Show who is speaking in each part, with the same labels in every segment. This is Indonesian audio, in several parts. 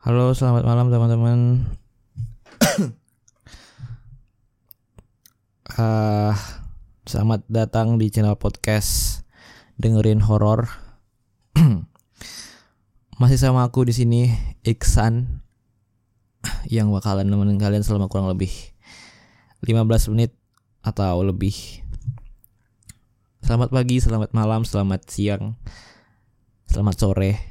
Speaker 1: Halo, selamat malam teman-teman. uh, selamat datang di channel podcast dengerin horor. Masih sama aku di sini Iksan yang bakalan nemenin kalian selama kurang lebih 15 menit atau lebih. Selamat pagi, selamat malam, selamat siang, selamat sore.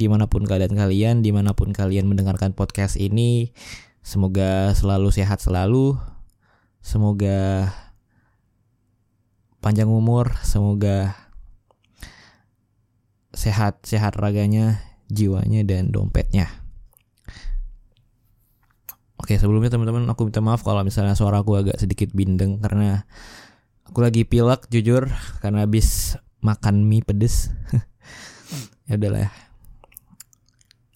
Speaker 1: Di mana pun keadaan kalian, di mana pun kalian mendengarkan podcast ini, semoga selalu sehat selalu. Semoga panjang umur, semoga sehat-sehat raganya, jiwanya dan dompetnya. Oke, sebelumnya teman-teman aku minta maaf kalau misalnya suara aku agak sedikit bindeng karena aku lagi pilek jujur karena habis makan mie pedes. ya udahlah ya.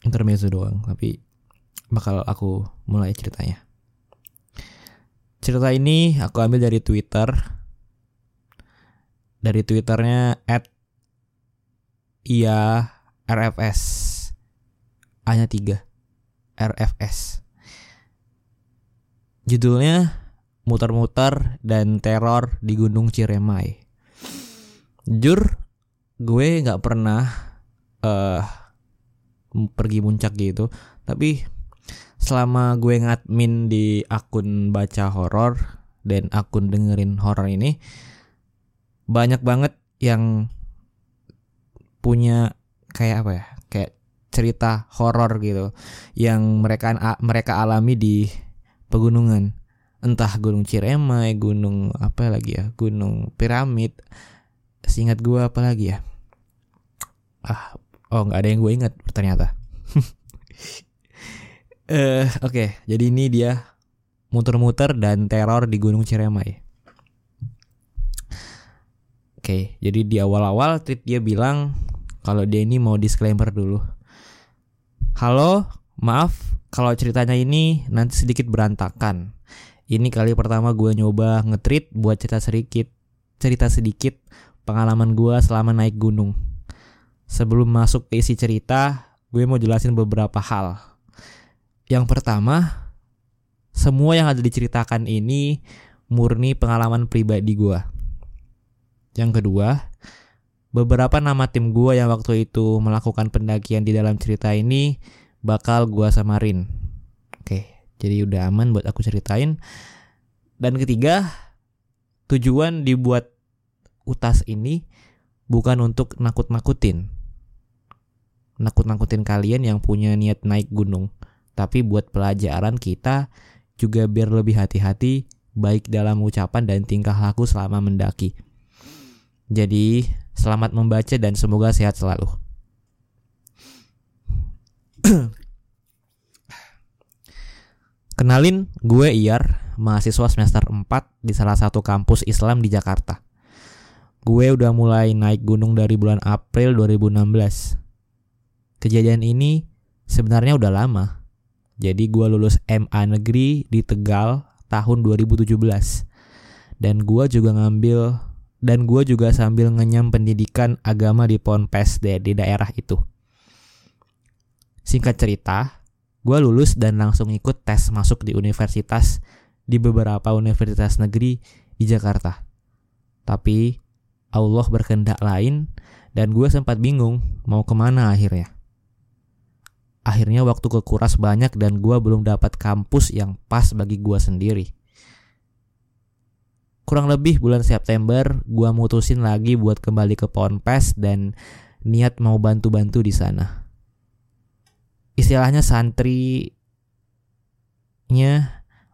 Speaker 1: Intermezzo doang, tapi bakal aku mulai ceritanya. Cerita ini aku ambil dari Twitter. Dari Twitternya at Iya RFS Hanya tiga RFS Judulnya Muter-muter dan teror di Gunung Ciremai Jujur gue gak pernah uh, pergi puncak gitu. Tapi selama gue ngadmin di akun baca horor dan akun dengerin horor ini banyak banget yang punya kayak apa ya kayak cerita horor gitu yang mereka mereka alami di pegunungan. Entah gunung Ciremai gunung apa lagi ya gunung piramid. Singkat gue apa lagi ya? Ah oh nggak ada yang gue ingat ternyata Eh, uh, oke, okay. jadi ini dia muter-muter dan teror di Gunung Ciremai. Oke, okay, jadi di awal-awal tweet dia bilang kalau dia ini mau disclaimer dulu. Halo, maaf kalau ceritanya ini nanti sedikit berantakan. Ini kali pertama gue nyoba ngetrit buat cerita sedikit, cerita sedikit pengalaman gue selama naik gunung. Sebelum masuk ke isi cerita, gue mau jelasin beberapa hal yang pertama, semua yang ada diceritakan ini murni pengalaman pribadi gue. Yang kedua, beberapa nama tim gue yang waktu itu melakukan pendakian di dalam cerita ini bakal gue samarin. Oke, jadi udah aman buat aku ceritain. Dan ketiga, tujuan dibuat utas ini bukan untuk nakut-nakutin. Nakut-nakutin kalian yang punya niat naik gunung tapi buat pelajaran kita juga biar lebih hati-hati baik dalam ucapan dan tingkah laku selama mendaki. Jadi, selamat membaca dan semoga sehat selalu. Kenalin, gue Iyar, mahasiswa semester 4 di salah satu kampus Islam di Jakarta. Gue udah mulai naik gunung dari bulan April 2016. Kejadian ini sebenarnya udah lama, jadi gue lulus MA Negeri di Tegal tahun 2017. Dan gue juga ngambil dan gue juga sambil ngenyam pendidikan agama di Ponpes deh, di daerah itu. Singkat cerita, gue lulus dan langsung ikut tes masuk di universitas di beberapa universitas negeri di Jakarta. Tapi Allah berkehendak lain dan gue sempat bingung mau ke mana akhirnya. Akhirnya waktu kekuras banyak dan gue belum dapat kampus yang pas bagi gue sendiri. Kurang lebih bulan September, gue mutusin lagi buat kembali ke Ponpes dan niat mau bantu-bantu di sana. Istilahnya santrinya,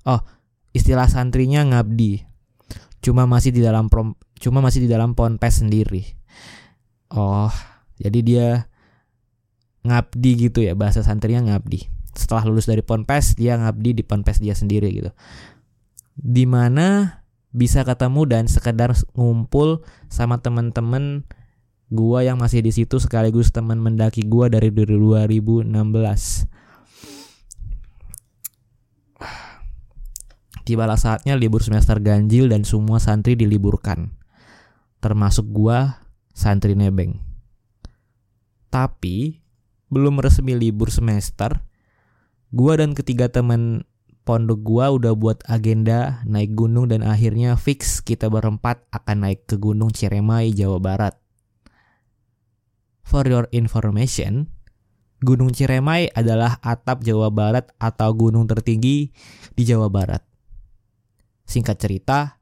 Speaker 1: oh istilah santrinya ngabdi. Cuma masih di dalam prom, cuma masih di dalam Ponpes sendiri. Oh, jadi dia ngabdi gitu ya bahasa santrinya ngabdi setelah lulus dari ponpes dia ngabdi di ponpes dia sendiri gitu di mana bisa ketemu dan sekedar ngumpul sama teman-teman gua yang masih di situ sekaligus teman mendaki gua dari 2016 Tibalah saatnya libur semester ganjil dan semua santri diliburkan. Termasuk gua, santri nebeng. Tapi belum resmi libur semester, gua dan ketiga teman pondok gua udah buat agenda naik gunung dan akhirnya fix kita berempat akan naik ke Gunung Ciremai, Jawa Barat. For your information, Gunung Ciremai adalah atap Jawa Barat atau gunung tertinggi di Jawa Barat. Singkat cerita,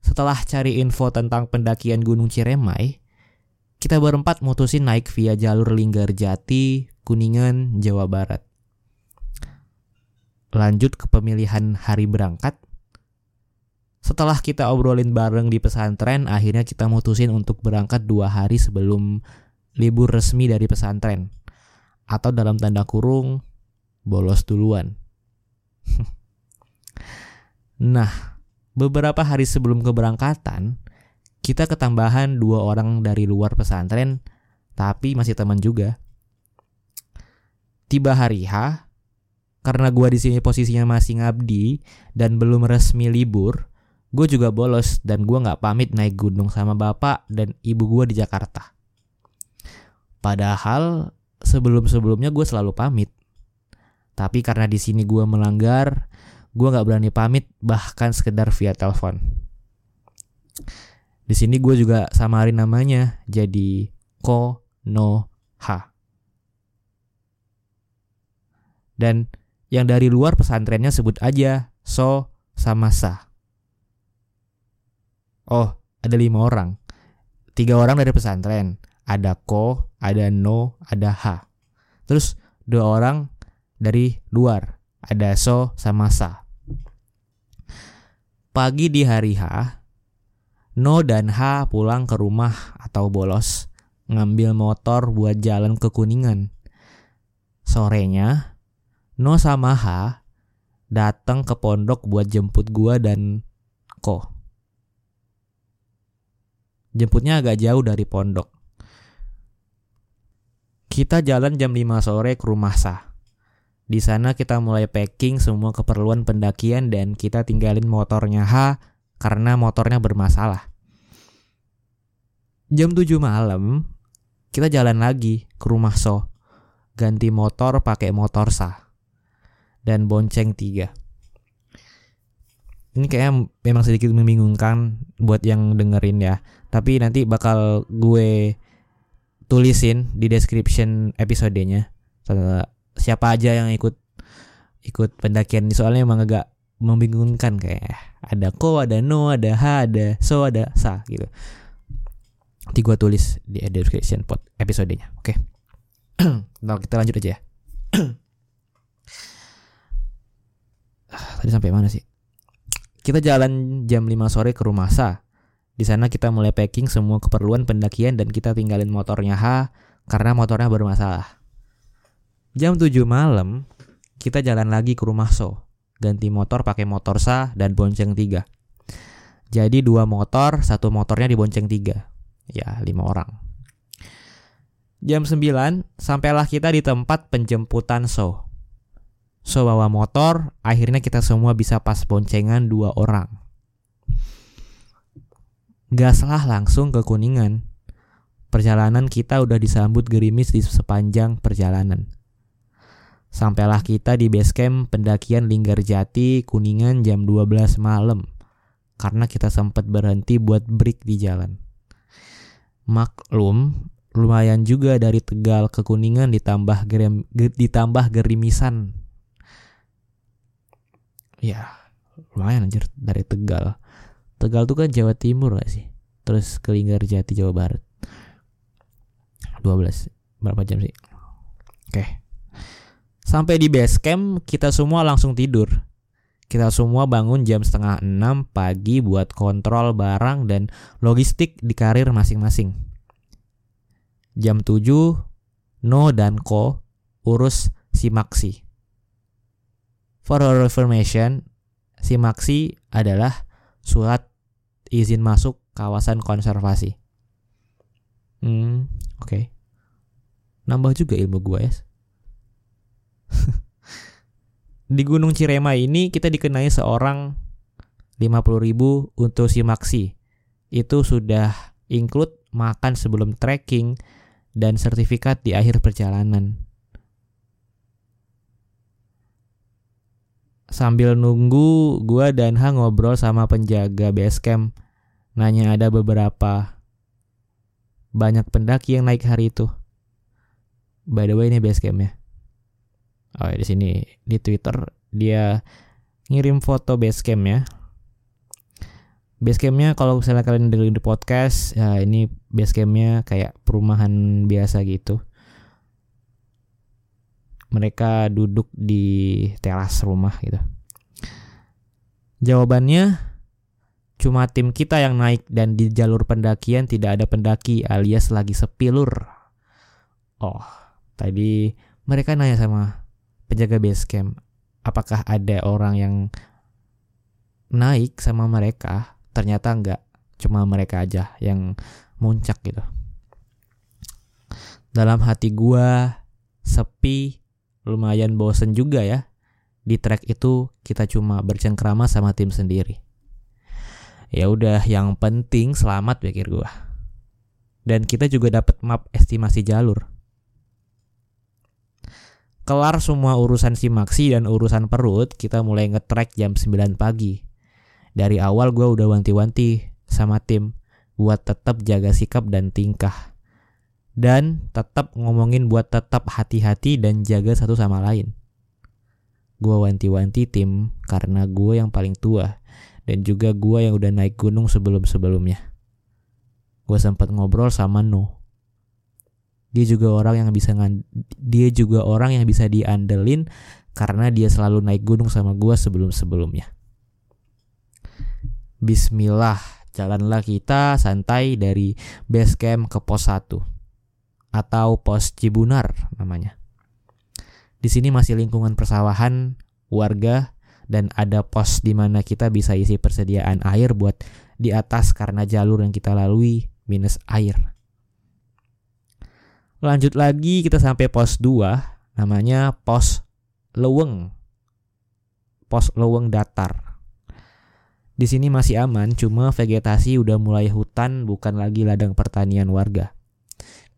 Speaker 1: setelah cari info tentang pendakian Gunung Ciremai, kita berempat mutusin naik via jalur Linggarjati, Kuningan, Jawa Barat. Lanjut ke pemilihan hari berangkat. Setelah kita obrolin bareng di pesantren, akhirnya kita mutusin untuk berangkat dua hari sebelum libur resmi dari pesantren. Atau dalam tanda kurung, bolos duluan. nah, Beberapa hari sebelum keberangkatan, kita ketambahan dua orang dari luar pesantren, tapi masih teman juga. Tiba hari H, karena gue di sini posisinya masih ngabdi dan belum resmi libur, gue juga bolos dan gue nggak pamit naik gunung sama bapak dan ibu gue di Jakarta. Padahal sebelum-sebelumnya gue selalu pamit. Tapi karena di sini gue melanggar, gue nggak berani pamit bahkan sekedar via telepon. Di sini gue juga samarin namanya jadi Ko No Ha. Dan yang dari luar pesantrennya sebut aja So sama Sa. Oh, ada lima orang. Tiga orang dari pesantren. Ada Ko, ada No, ada Ha. Terus dua orang dari luar. Ada So sama Sa. Pagi di hari H, No dan H pulang ke rumah atau bolos, ngambil motor buat jalan ke Kuningan. Sorenya, No sama H datang ke pondok buat jemput gua dan Ko. Jemputnya agak jauh dari pondok. Kita jalan jam 5 sore ke rumah Sah. Di sana kita mulai packing semua keperluan pendakian dan kita tinggalin motornya H karena motornya bermasalah. Jam 7 malam, kita jalan lagi ke rumah So. Ganti motor pakai motor Sa. Dan bonceng tiga. Ini kayaknya memang sedikit membingungkan buat yang dengerin ya. Tapi nanti bakal gue tulisin di description episodenya siapa aja yang ikut ikut pendakian ini soalnya emang agak membingungkan kayak ada ko ada no ada ha ada so ada sa gitu nanti gue tulis di description pod episodenya oke okay. nah kita lanjut aja ya tadi sampai mana sih kita jalan jam 5 sore ke rumah sa di sana kita mulai packing semua keperluan pendakian dan kita tinggalin motornya H karena motornya bermasalah. Jam 7 malam, kita jalan lagi ke rumah So. Ganti motor pakai motor Sa dan bonceng tiga. Jadi dua motor, satu motornya di bonceng tiga. Ya, lima orang. Jam 9, sampailah kita di tempat penjemputan So. So bawa motor, akhirnya kita semua bisa pas boncengan dua orang. Gaslah langsung ke Kuningan. Perjalanan kita udah disambut gerimis di sepanjang perjalanan. Sampailah kita di base camp pendakian Linggarjati Kuningan jam 12 malam karena kita sempat berhenti buat break di jalan. Maklum, lumayan juga dari Tegal ke Kuningan ditambah gerim, ditambah gerimisan. Ya, lumayan anjir dari Tegal. Tegal tuh kan Jawa Timur gak sih? Terus ke Linggarjati Jawa Barat. 12 berapa jam sih? Oke. Okay. Sampai di base camp, kita semua langsung tidur. Kita semua bangun jam setengah enam pagi buat kontrol barang dan logistik di karir masing-masing. Jam 7, No dan Ko urus Simaksi. For our information, Simaksi adalah surat izin masuk kawasan konservasi. Hmm, oke. Okay. Nambah juga ilmu gue ya di Gunung Ciremai ini kita dikenai seorang 50 ribu untuk si maksi. Itu sudah include makan sebelum trekking dan sertifikat di akhir perjalanan. Sambil nunggu, gue dan Ha ngobrol sama penjaga base camp. Nanya ada beberapa banyak pendaki yang naik hari itu. By the way ini base camp ya. Oh di sini di Twitter dia ngirim foto base camp ya. Base campnya kalau misalnya kalian dengerin di podcast, ya ini base campnya kayak perumahan biasa gitu. Mereka duduk di teras rumah gitu. Jawabannya cuma tim kita yang naik dan di jalur pendakian tidak ada pendaki alias lagi sepilur. Oh, tadi mereka nanya sama penjaga base camp, apakah ada orang yang naik sama mereka? Ternyata enggak cuma mereka aja yang muncak gitu. Dalam hati gua sepi lumayan bosen juga ya. Di track itu kita cuma bercengkrama sama tim sendiri. Ya udah yang penting selamat pikir gua. Dan kita juga dapat map estimasi jalur kelar semua urusan simaksi dan urusan perut kita mulai ngetrek jam 9 pagi dari awal gue udah wanti-wanti sama tim buat tetap jaga sikap dan tingkah. Dan tetap ngomongin buat tetap hati-hati dan jaga satu sama lain. Gue wanti-wanti tim karena gue yang paling tua dan juga gue yang udah naik gunung sebelum-sebelumnya. Gue sempat ngobrol sama No. Dia juga orang yang bisa dia juga orang yang bisa diandelin karena dia selalu naik gunung sama gue sebelum-sebelumnya. Bismillah, jalanlah kita santai dari base camp ke pos 1 atau pos Cibunar namanya. Di sini masih lingkungan persawahan, warga, dan ada pos di mana kita bisa isi persediaan air buat di atas karena jalur yang kita lalui minus air. Lanjut lagi kita sampai pos 2 namanya pos Leweng. Pos Leweng datar. Di sini masih aman, cuma vegetasi udah mulai hutan bukan lagi ladang pertanian warga.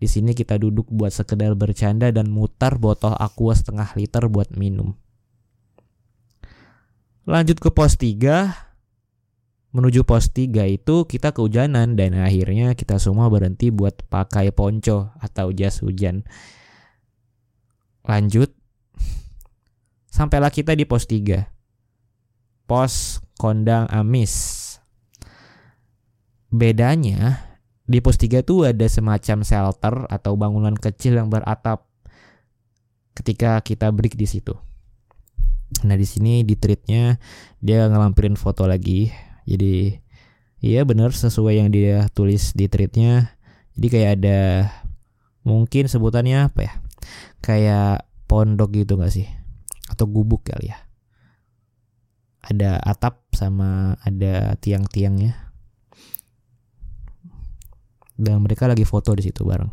Speaker 1: Di sini kita duduk buat sekedar bercanda dan mutar botol aqua setengah liter buat minum. Lanjut ke pos 3. Menuju pos 3 itu kita kehujanan dan akhirnya kita semua berhenti buat pakai ponco atau jas hujan. Lanjut. Sampailah kita di pos 3. Pos Kondang Amis. Bedanya di pos 3 tuh ada semacam shelter atau bangunan kecil yang beratap ketika kita break di situ. Nah di sini di treatnya dia ngelampirin foto lagi. Jadi iya bener sesuai yang dia tulis di treatnya. Jadi kayak ada mungkin sebutannya apa ya? Kayak pondok gitu gak sih? Atau gubuk kali ya? ada atap sama ada tiang-tiangnya dan mereka lagi foto di situ bareng.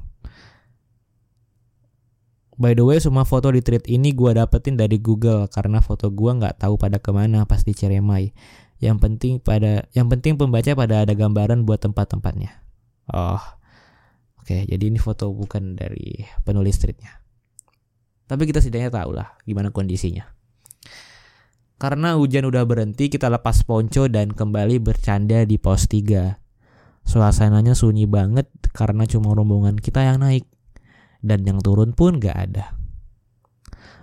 Speaker 1: By the way, semua foto di tweet ini gue dapetin dari Google karena foto gue nggak tahu pada ke mana pas di. Yang penting pada, yang penting pembaca pada ada gambaran buat tempat-tempatnya. Oh, oke. Jadi ini foto bukan dari penulis tweetnya. Tapi kita setidaknya tahu lah gimana kondisinya. Karena hujan udah berhenti, kita lepas ponco dan kembali bercanda di pos 3. Suasananya sunyi banget karena cuma rombongan kita yang naik. Dan yang turun pun gak ada.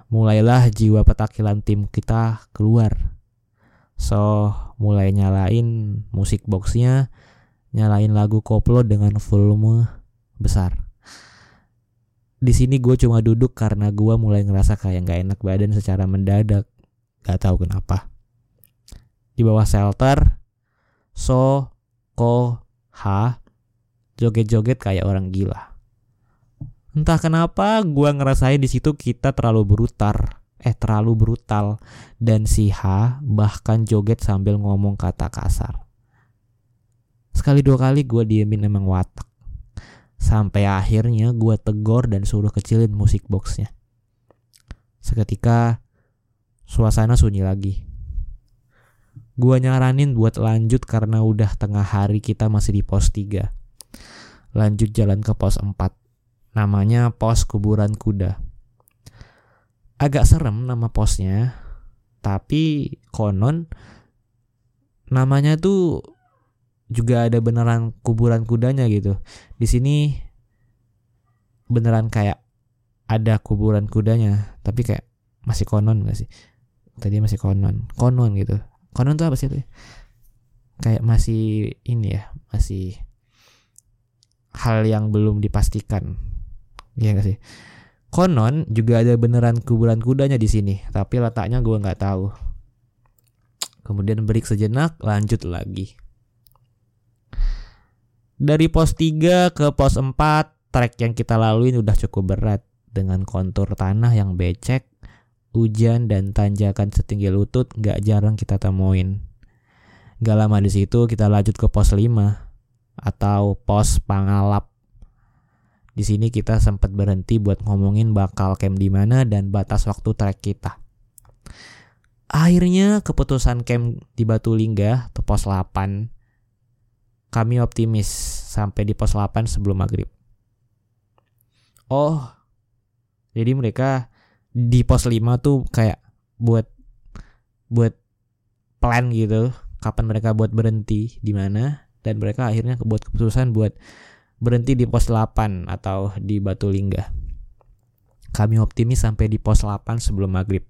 Speaker 1: Mulailah jiwa petakilan tim kita keluar. So, mulai nyalain musik boxnya, nyalain lagu koplo dengan volume besar. Di sini gue cuma duduk karena gue mulai ngerasa kayak gak enak badan secara mendadak. Gak tahu kenapa. Di bawah shelter, So, Ko, Ha, joget-joget kayak orang gila. Entah kenapa gue ngerasain di situ kita terlalu brutal, eh terlalu brutal dan si Ha bahkan joget sambil ngomong kata kasar. Sekali dua kali gue diemin emang watak. Sampai akhirnya gue tegor dan suruh kecilin musik boxnya. Seketika Suasana sunyi lagi. Gua nyaranin buat lanjut karena udah tengah hari kita masih di pos 3. Lanjut jalan ke pos 4. namanya pos kuburan kuda. Agak serem nama posnya, tapi konon namanya tuh juga ada beneran kuburan kudanya gitu. Di sini beneran kayak ada kuburan kudanya, tapi kayak masih konon gak sih? Tadi masih konon, konon gitu. Konon tuh apa sih tuh? Kayak masih ini ya, masih hal yang belum dipastikan. Iya gak sih? Konon juga ada beneran kuburan kudanya di sini, tapi letaknya gue nggak tahu. Kemudian break sejenak, lanjut lagi. Dari pos 3 ke pos 4, trek yang kita lalui udah cukup berat dengan kontur tanah yang becek, hujan dan tanjakan setinggi lutut nggak jarang kita temuin. Gak lama di situ kita lanjut ke pos 5 atau pos Pangalap di sini kita sempat berhenti buat ngomongin bakal camp di mana dan batas waktu trek kita. Akhirnya keputusan camp di Batu Lingga atau pos 8. Kami optimis sampai di pos 8 sebelum maghrib. Oh, jadi mereka di pos 5 tuh kayak buat buat plan gitu kapan mereka buat berhenti di mana dan mereka akhirnya buat keputusan buat berhenti di pos 8 atau di Batu Lingga. Kami optimis sampai di pos 8 sebelum maghrib.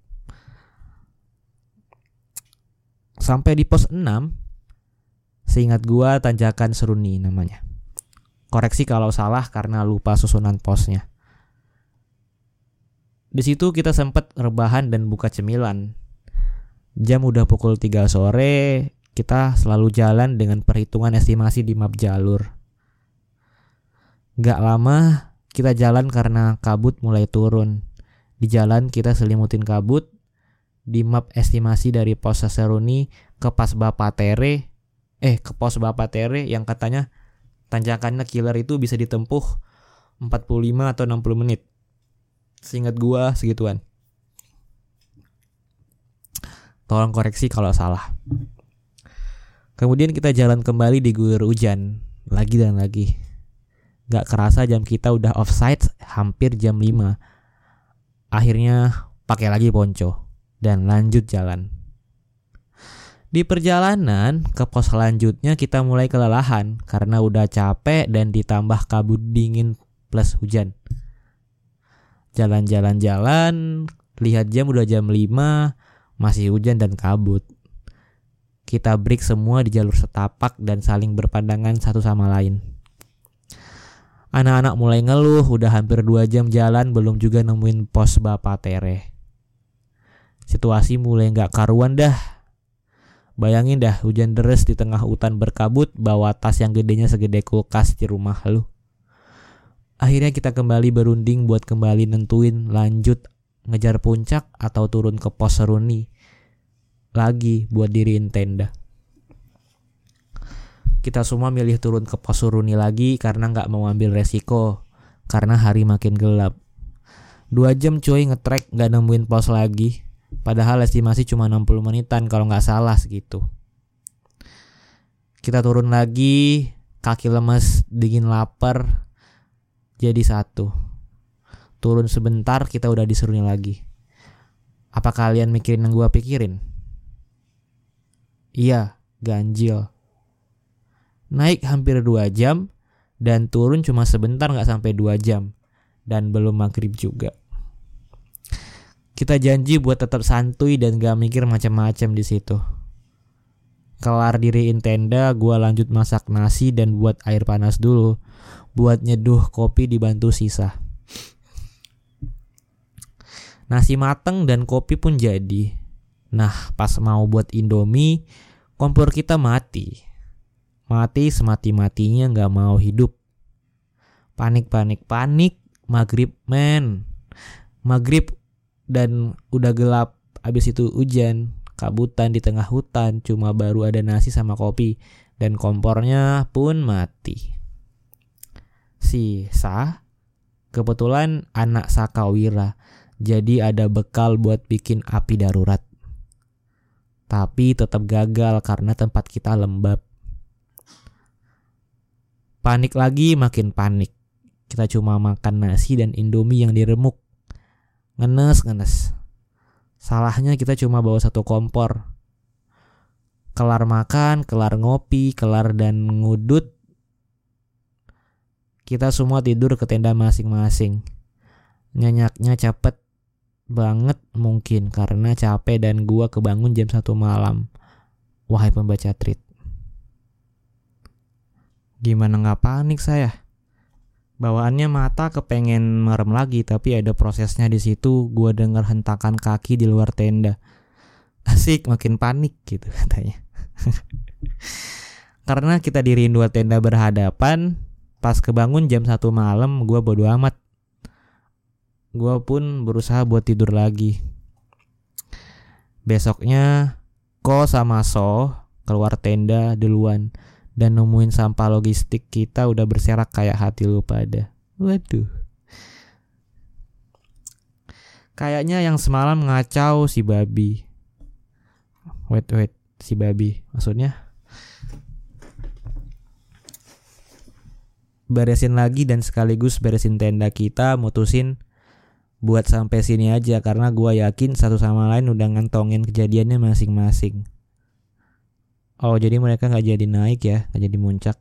Speaker 1: Sampai di pos 6, seingat gua tanjakan Seruni namanya. Koreksi kalau salah karena lupa susunan posnya. Di situ kita sempat rebahan dan buka cemilan. Jam udah pukul 3 sore, kita selalu jalan dengan perhitungan estimasi di map jalur. Gak lama kita jalan karena kabut mulai turun. Di jalan kita selimutin kabut. Di map estimasi dari pos Saseruni ke pas Bapatere. Eh ke pos Bapatere yang katanya tanjakannya killer itu bisa ditempuh 45 atau 60 menit. Seingat gua segituan. Tolong koreksi kalau salah. Kemudian kita jalan kembali di guyur hujan. Lagi dan lagi. Gak kerasa jam kita udah offside hampir jam 5. Akhirnya pakai lagi ponco dan lanjut jalan. Di perjalanan ke pos selanjutnya kita mulai kelelahan karena udah capek dan ditambah kabut dingin plus hujan. Jalan-jalan-jalan, lihat jam udah jam 5, masih hujan dan kabut. Kita break semua di jalur setapak dan saling berpandangan satu sama lain. Anak-anak mulai ngeluh, udah hampir dua jam jalan belum juga nemuin pos Bapak Tere. Situasi mulai nggak karuan dah. Bayangin dah hujan deras di tengah hutan berkabut bawa tas yang gedenya segede kulkas di rumah lu. Akhirnya kita kembali berunding buat kembali nentuin lanjut ngejar puncak atau turun ke pos Seruni lagi buat diriin tenda kita semua milih turun ke pos Suruni lagi karena nggak mau ambil resiko karena hari makin gelap. Dua jam cuy ngetrek nggak nemuin pos lagi. Padahal estimasi cuma 60 menitan kalau nggak salah segitu. Kita turun lagi, kaki lemes, dingin lapar, jadi satu. Turun sebentar kita udah disuruhnya lagi. Apa kalian mikirin yang gua pikirin? Iya, ganjil naik hampir 2 jam dan turun cuma sebentar nggak sampai 2 jam dan belum maghrib juga. Kita janji buat tetap santuy dan gak mikir macam-macam di situ. Kelar diriin tenda, gua lanjut masak nasi dan buat air panas dulu. Buat nyeduh kopi dibantu sisa. Nasi mateng dan kopi pun jadi. Nah, pas mau buat Indomie, kompor kita mati. Mati semati-matinya nggak mau hidup. Panik, panik, panik. Maghrib, men. Maghrib dan udah gelap. Abis itu hujan. Kabutan di tengah hutan. Cuma baru ada nasi sama kopi. Dan kompornya pun mati. Sisa. Kebetulan anak Sakawira. Jadi ada bekal buat bikin api darurat. Tapi tetap gagal karena tempat kita lembab. Panik lagi makin panik. kita cuma makan nasi dan indomie yang diremuk. Ngenes, ngenes. Salahnya kita cuma bawa satu kompor. Kelar makan, kelar ngopi, kelar dan ngudut. Kita semua tidur ke tenda masing-masing. Nyanyaknya cepet banget mungkin karena capek dan gua kebangun jam satu malam. Wahai pembaca tweet. Gimana nggak panik saya? Bawaannya mata kepengen merem lagi tapi ada prosesnya di situ. Gua dengar hentakan kaki di luar tenda. Asik makin panik gitu katanya. Karena kita diriin dua tenda berhadapan, pas kebangun jam satu malam, gua bodo amat. Gua pun berusaha buat tidur lagi. Besoknya, Ko sama So keluar tenda duluan dan nemuin sampah logistik kita udah berserak kayak hati lu pada. Waduh. Kayaknya yang semalam ngacau si babi. Wait wait, si babi. Maksudnya beresin lagi dan sekaligus beresin tenda kita mutusin buat sampai sini aja karena gua yakin satu sama lain udah ngantongin kejadiannya masing-masing. Oh jadi mereka nggak jadi naik ya, nggak jadi muncak.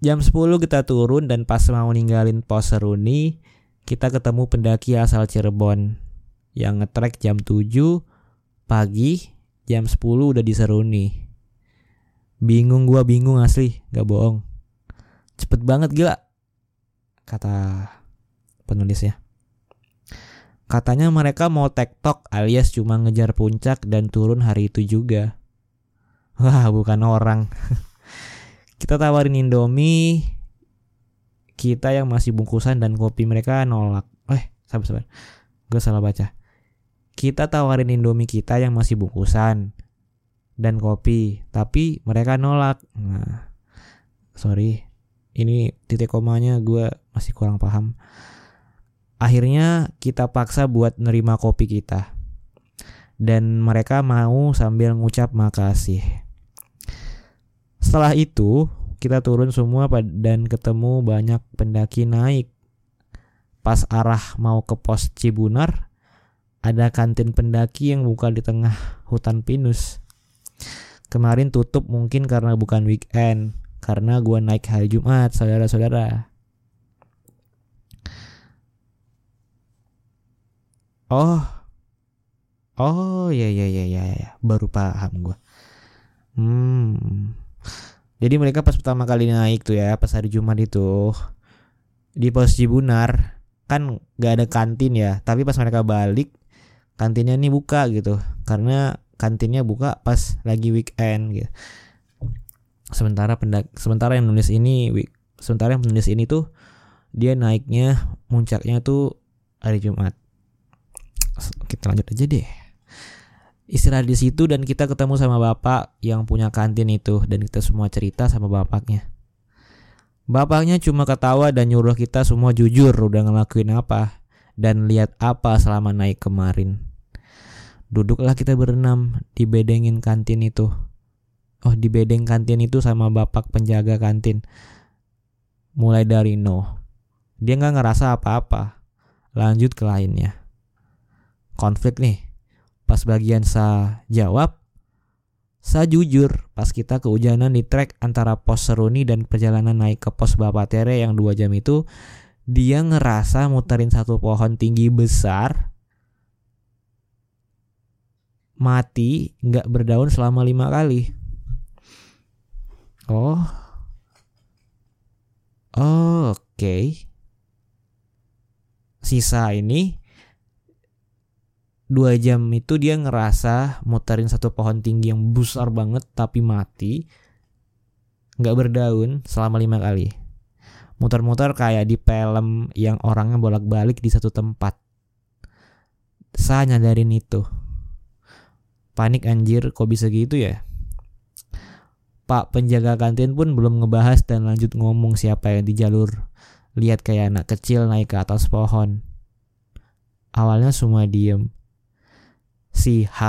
Speaker 1: Jam 10 kita turun dan pas mau ninggalin pos Seruni, kita ketemu pendaki asal Cirebon yang ngetrek jam 7 pagi, jam 10 udah di Seruni. Bingung gua bingung asli, gak bohong. Cepet banget gila, kata penulisnya. Katanya mereka mau tektok alias cuma ngejar puncak dan turun hari itu juga. Wah, bukan orang. kita tawarin Indomie, kita yang masih bungkusan dan kopi mereka nolak. Eh, sabar sabar. Gue salah baca. Kita tawarin Indomie kita yang masih bungkusan dan kopi, tapi mereka nolak. Nah, sorry. Ini titik komanya gue masih kurang paham. Akhirnya kita paksa buat nerima kopi kita. Dan mereka mau sambil ngucap makasih. Setelah itu, kita turun semua dan ketemu banyak pendaki naik. Pas arah mau ke pos Cibunar, ada kantin pendaki yang buka di tengah hutan pinus. Kemarin tutup mungkin karena bukan weekend, karena gua naik hari Jumat, saudara-saudara. Oh, oh ya ya ya ya ya, baru paham gua. Hmm. Jadi mereka pas pertama kali naik tuh ya, pas hari Jumat itu di pos Cibunar kan gak ada kantin ya, tapi pas mereka balik kantinnya ini buka gitu, karena kantinnya buka pas lagi weekend gitu. Sementara pendak, sementara yang nulis ini, sementara yang penulis ini tuh dia naiknya muncaknya tuh hari Jumat. Kita lanjut aja deh istirahat di situ dan kita ketemu sama bapak yang punya kantin itu dan kita semua cerita sama bapaknya. Bapaknya cuma ketawa dan nyuruh kita semua jujur udah ngelakuin apa dan lihat apa selama naik kemarin. Duduklah kita berenam di bedengin kantin itu. Oh di bedeng kantin itu sama bapak penjaga kantin. Mulai dari no. Dia nggak ngerasa apa-apa. Lanjut ke lainnya. Konflik nih Pas bagian sa jawab, sa jujur pas kita kehujanan di trek antara pos Seruni dan perjalanan naik ke pos Bapak Tere yang dua jam itu, dia ngerasa muterin satu pohon tinggi besar, mati, nggak berdaun selama lima kali. Oh, oh oke. Okay. Sisa ini dua jam itu dia ngerasa muterin satu pohon tinggi yang besar banget tapi mati nggak berdaun selama lima kali. Muter-muter kayak di film yang orangnya bolak-balik di satu tempat. Saya nyadarin itu. Panik anjir kok bisa gitu ya? Pak penjaga kantin pun belum ngebahas dan lanjut ngomong siapa yang di jalur. Lihat kayak anak kecil naik ke atas pohon. Awalnya semua diem si H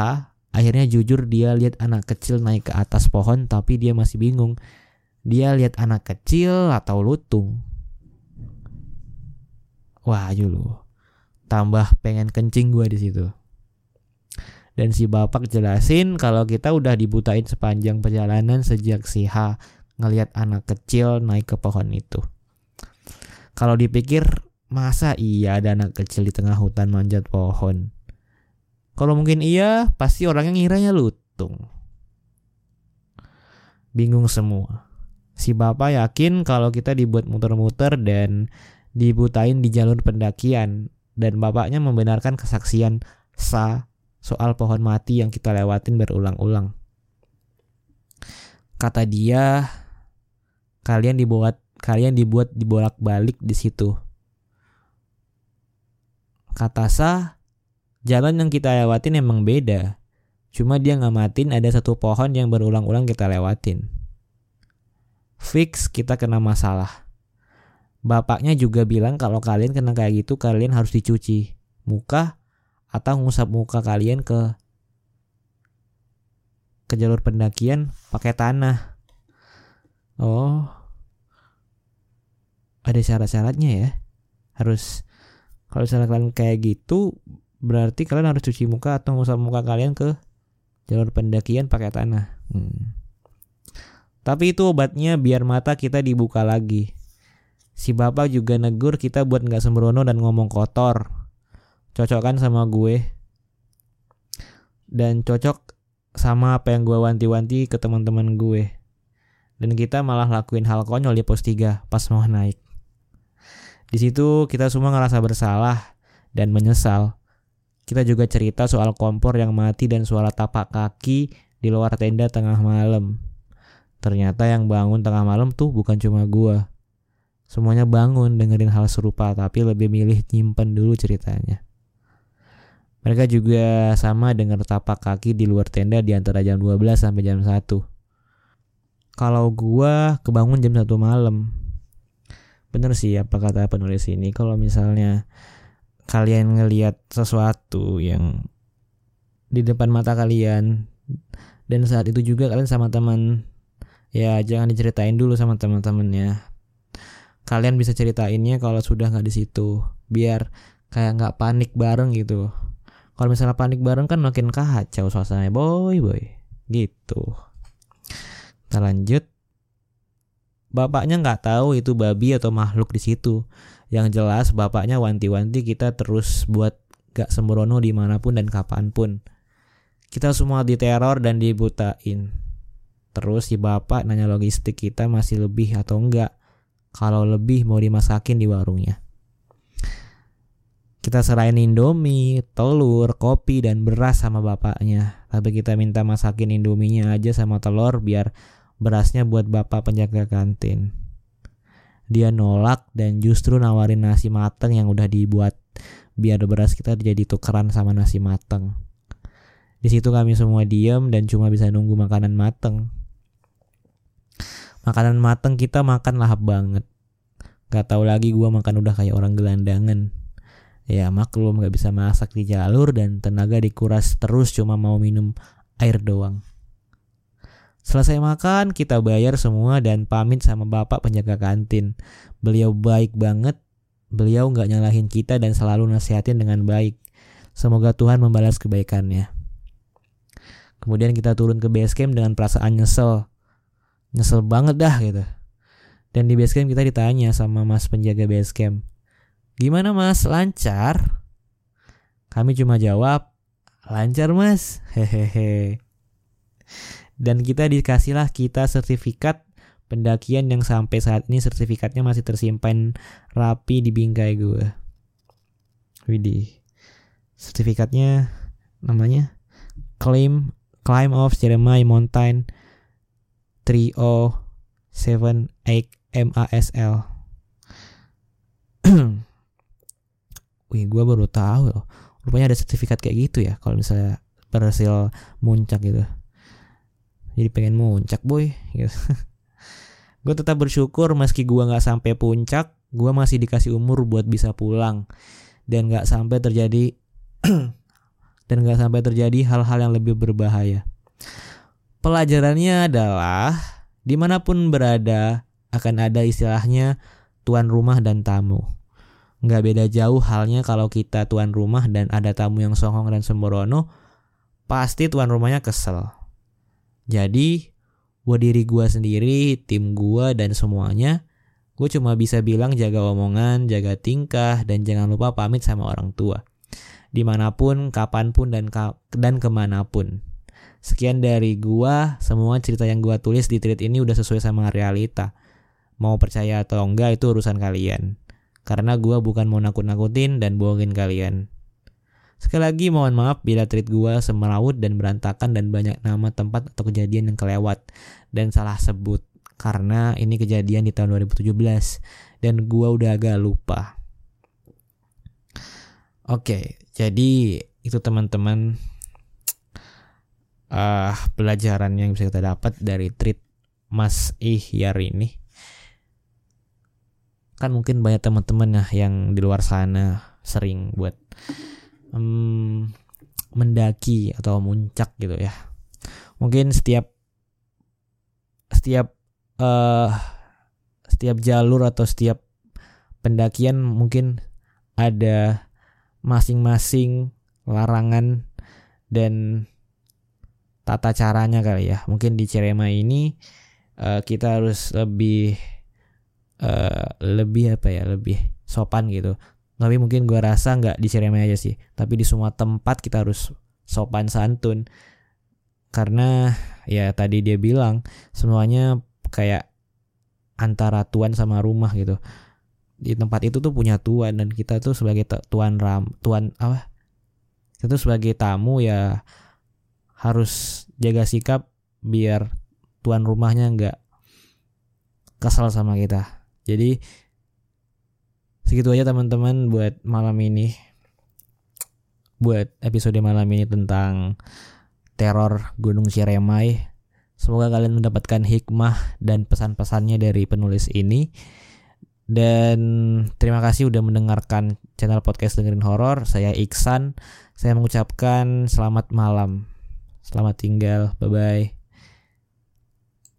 Speaker 1: akhirnya jujur dia lihat anak kecil naik ke atas pohon tapi dia masih bingung. Dia lihat anak kecil atau lutung. Wah, lu. Tambah pengen kencing gue di situ. Dan si bapak jelasin kalau kita udah dibutain sepanjang perjalanan sejak si H ngelihat anak kecil naik ke pohon itu. Kalau dipikir masa iya ada anak kecil di tengah hutan manjat pohon? Kalau mungkin iya, pasti orangnya ngiranya lutung. Bingung semua. Si bapak yakin kalau kita dibuat muter-muter dan dibutain di jalur pendakian dan bapaknya membenarkan kesaksian Sa soal pohon mati yang kita lewatin berulang-ulang. Kata dia, kalian dibuat kalian dibuat dibolak-balik di situ. Kata Sa, jalan yang kita lewatin emang beda. Cuma dia ngamatin ada satu pohon yang berulang-ulang kita lewatin. Fix kita kena masalah. Bapaknya juga bilang kalau kalian kena kayak gitu kalian harus dicuci muka atau ngusap muka kalian ke ke jalur pendakian pakai tanah. Oh. Ada syarat-syaratnya ya. Harus kalau misalnya kalian kayak gitu berarti kalian harus cuci muka atau ngusap muka kalian ke jalur pendakian pakai tanah. Hmm. Tapi itu obatnya biar mata kita dibuka lagi. Si bapak juga negur kita buat nggak sembrono dan ngomong kotor cocok kan sama gue dan cocok sama apa yang gue wanti-wanti ke teman-teman gue dan kita malah lakuin hal konyol di pos 3 pas mau naik di situ kita semua ngerasa bersalah dan menyesal kita juga cerita soal kompor yang mati dan suara tapak kaki di luar tenda tengah malam ternyata yang bangun tengah malam tuh bukan cuma gue semuanya bangun dengerin hal serupa tapi lebih milih nyimpen dulu ceritanya mereka juga sama dengan tapak kaki di luar tenda di antara jam 12 sampai jam 1. Kalau gua kebangun jam 1 malam. Bener sih apa kata penulis ini kalau misalnya kalian ngelihat sesuatu yang di depan mata kalian dan saat itu juga kalian sama teman ya jangan diceritain dulu sama teman-temannya. Kalian bisa ceritainnya kalau sudah nggak di situ biar kayak nggak panik bareng gitu. Kalau misalnya panik bareng kan makin kacau suasananya boy boy. Gitu. Kita lanjut. Bapaknya nggak tahu itu babi atau makhluk di situ yang jelas bapaknya wanti-wanti kita terus buat gak sembrono di mana pun dan kapan pun kita semua diteror dan dibutain terus si bapak nanya logistik kita masih lebih atau enggak kalau lebih mau dimasakin di warungnya kita serahin indomie, telur, kopi, dan beras sama bapaknya. Tapi kita minta masakin indominya aja sama telur biar berasnya buat bapak penjaga kantin. Dia nolak dan justru nawarin nasi mateng yang udah dibuat biar beras kita jadi tukeran sama nasi mateng. Di situ kami semua diam dan cuma bisa nunggu makanan mateng. Makanan mateng kita makan lahap banget. Gak tau lagi gua makan udah kayak orang gelandangan. Ya maklum gak bisa masak di jalur dan tenaga dikuras terus cuma mau minum air doang. Selesai makan, kita bayar semua dan pamit sama bapak penjaga kantin. Beliau baik banget, beliau gak nyalahin kita dan selalu nasihatin dengan baik. Semoga Tuhan membalas kebaikannya. Kemudian kita turun ke base camp dengan perasaan nyesel. Nyesel banget dah gitu. Dan di base camp kita ditanya sama mas penjaga base camp. Gimana mas, lancar? Kami cuma jawab, lancar mas, hehehe. Dan kita dikasihlah kita sertifikat pendakian yang sampai saat ini sertifikatnya masih tersimpan rapi di bingkai gue. Widih. Sertifikatnya namanya Claim Climb of Jeremiah Mountain 3078 MASL. wih gue baru tahu loh rupanya ada sertifikat kayak gitu ya kalau misalnya berhasil muncak gitu jadi pengen muncak boy gitu. Gue tetap bersyukur meski gue nggak sampai puncak gue masih dikasih umur buat bisa pulang. Dan nggak sampai terjadi dan nggak sampai terjadi hal-hal yang lebih berbahaya. Pelajarannya adalah di mana pun berada akan ada istilahnya tuan rumah dan tamu. Nggak beda jauh halnya kalau kita tuan rumah dan ada tamu yang songong dan sembrono, pasti tuan rumahnya kesel. Jadi, buat diri gue sendiri, tim gue dan semuanya, gue cuma bisa bilang jaga omongan, jaga tingkah, dan jangan lupa pamit sama orang tua. Di mana pun, kapan pun, dan, ka dan ke mana pun. Sekian dari gua, semua cerita yang gua tulis di tweet ini udah sesuai sama realita. Mau percaya atau enggak itu urusan kalian. Karena gue bukan mau nakut-nakutin dan bohongin kalian. Sekali lagi mohon maaf bila tweet gue semeraut dan berantakan dan banyak nama tempat atau kejadian yang kelewat dan salah sebut karena ini kejadian di tahun 2017 dan gue udah agak lupa. Oke, jadi itu teman-teman uh, pelajaran yang bisa kita dapat dari tweet Mas Ihyar ini kan mungkin banyak teman-teman ya yang di luar sana sering buat um, mendaki atau muncak gitu ya. Mungkin setiap setiap uh, setiap jalur atau setiap pendakian mungkin ada masing-masing larangan dan tata caranya kali ya. Mungkin di Cirema ini uh, kita harus lebih uh, lebih apa ya lebih sopan gitu tapi mungkin gue rasa nggak di Ciremai aja sih. Tapi di semua tempat kita harus sopan santun. Karena ya tadi dia bilang semuanya kayak antara tuan sama rumah gitu. Di tempat itu tuh punya tuan dan kita tuh sebagai tuan ram tuan apa? Kita tuh sebagai tamu ya harus jaga sikap biar tuan rumahnya nggak kesal sama kita. Jadi segitu aja teman-teman buat malam ini. Buat episode malam ini tentang teror Gunung Ciremai. Semoga kalian mendapatkan hikmah dan pesan-pesannya dari penulis ini. Dan terima kasih udah mendengarkan channel podcast dengerin horor. Saya Iksan. Saya mengucapkan selamat malam. Selamat tinggal. Bye bye.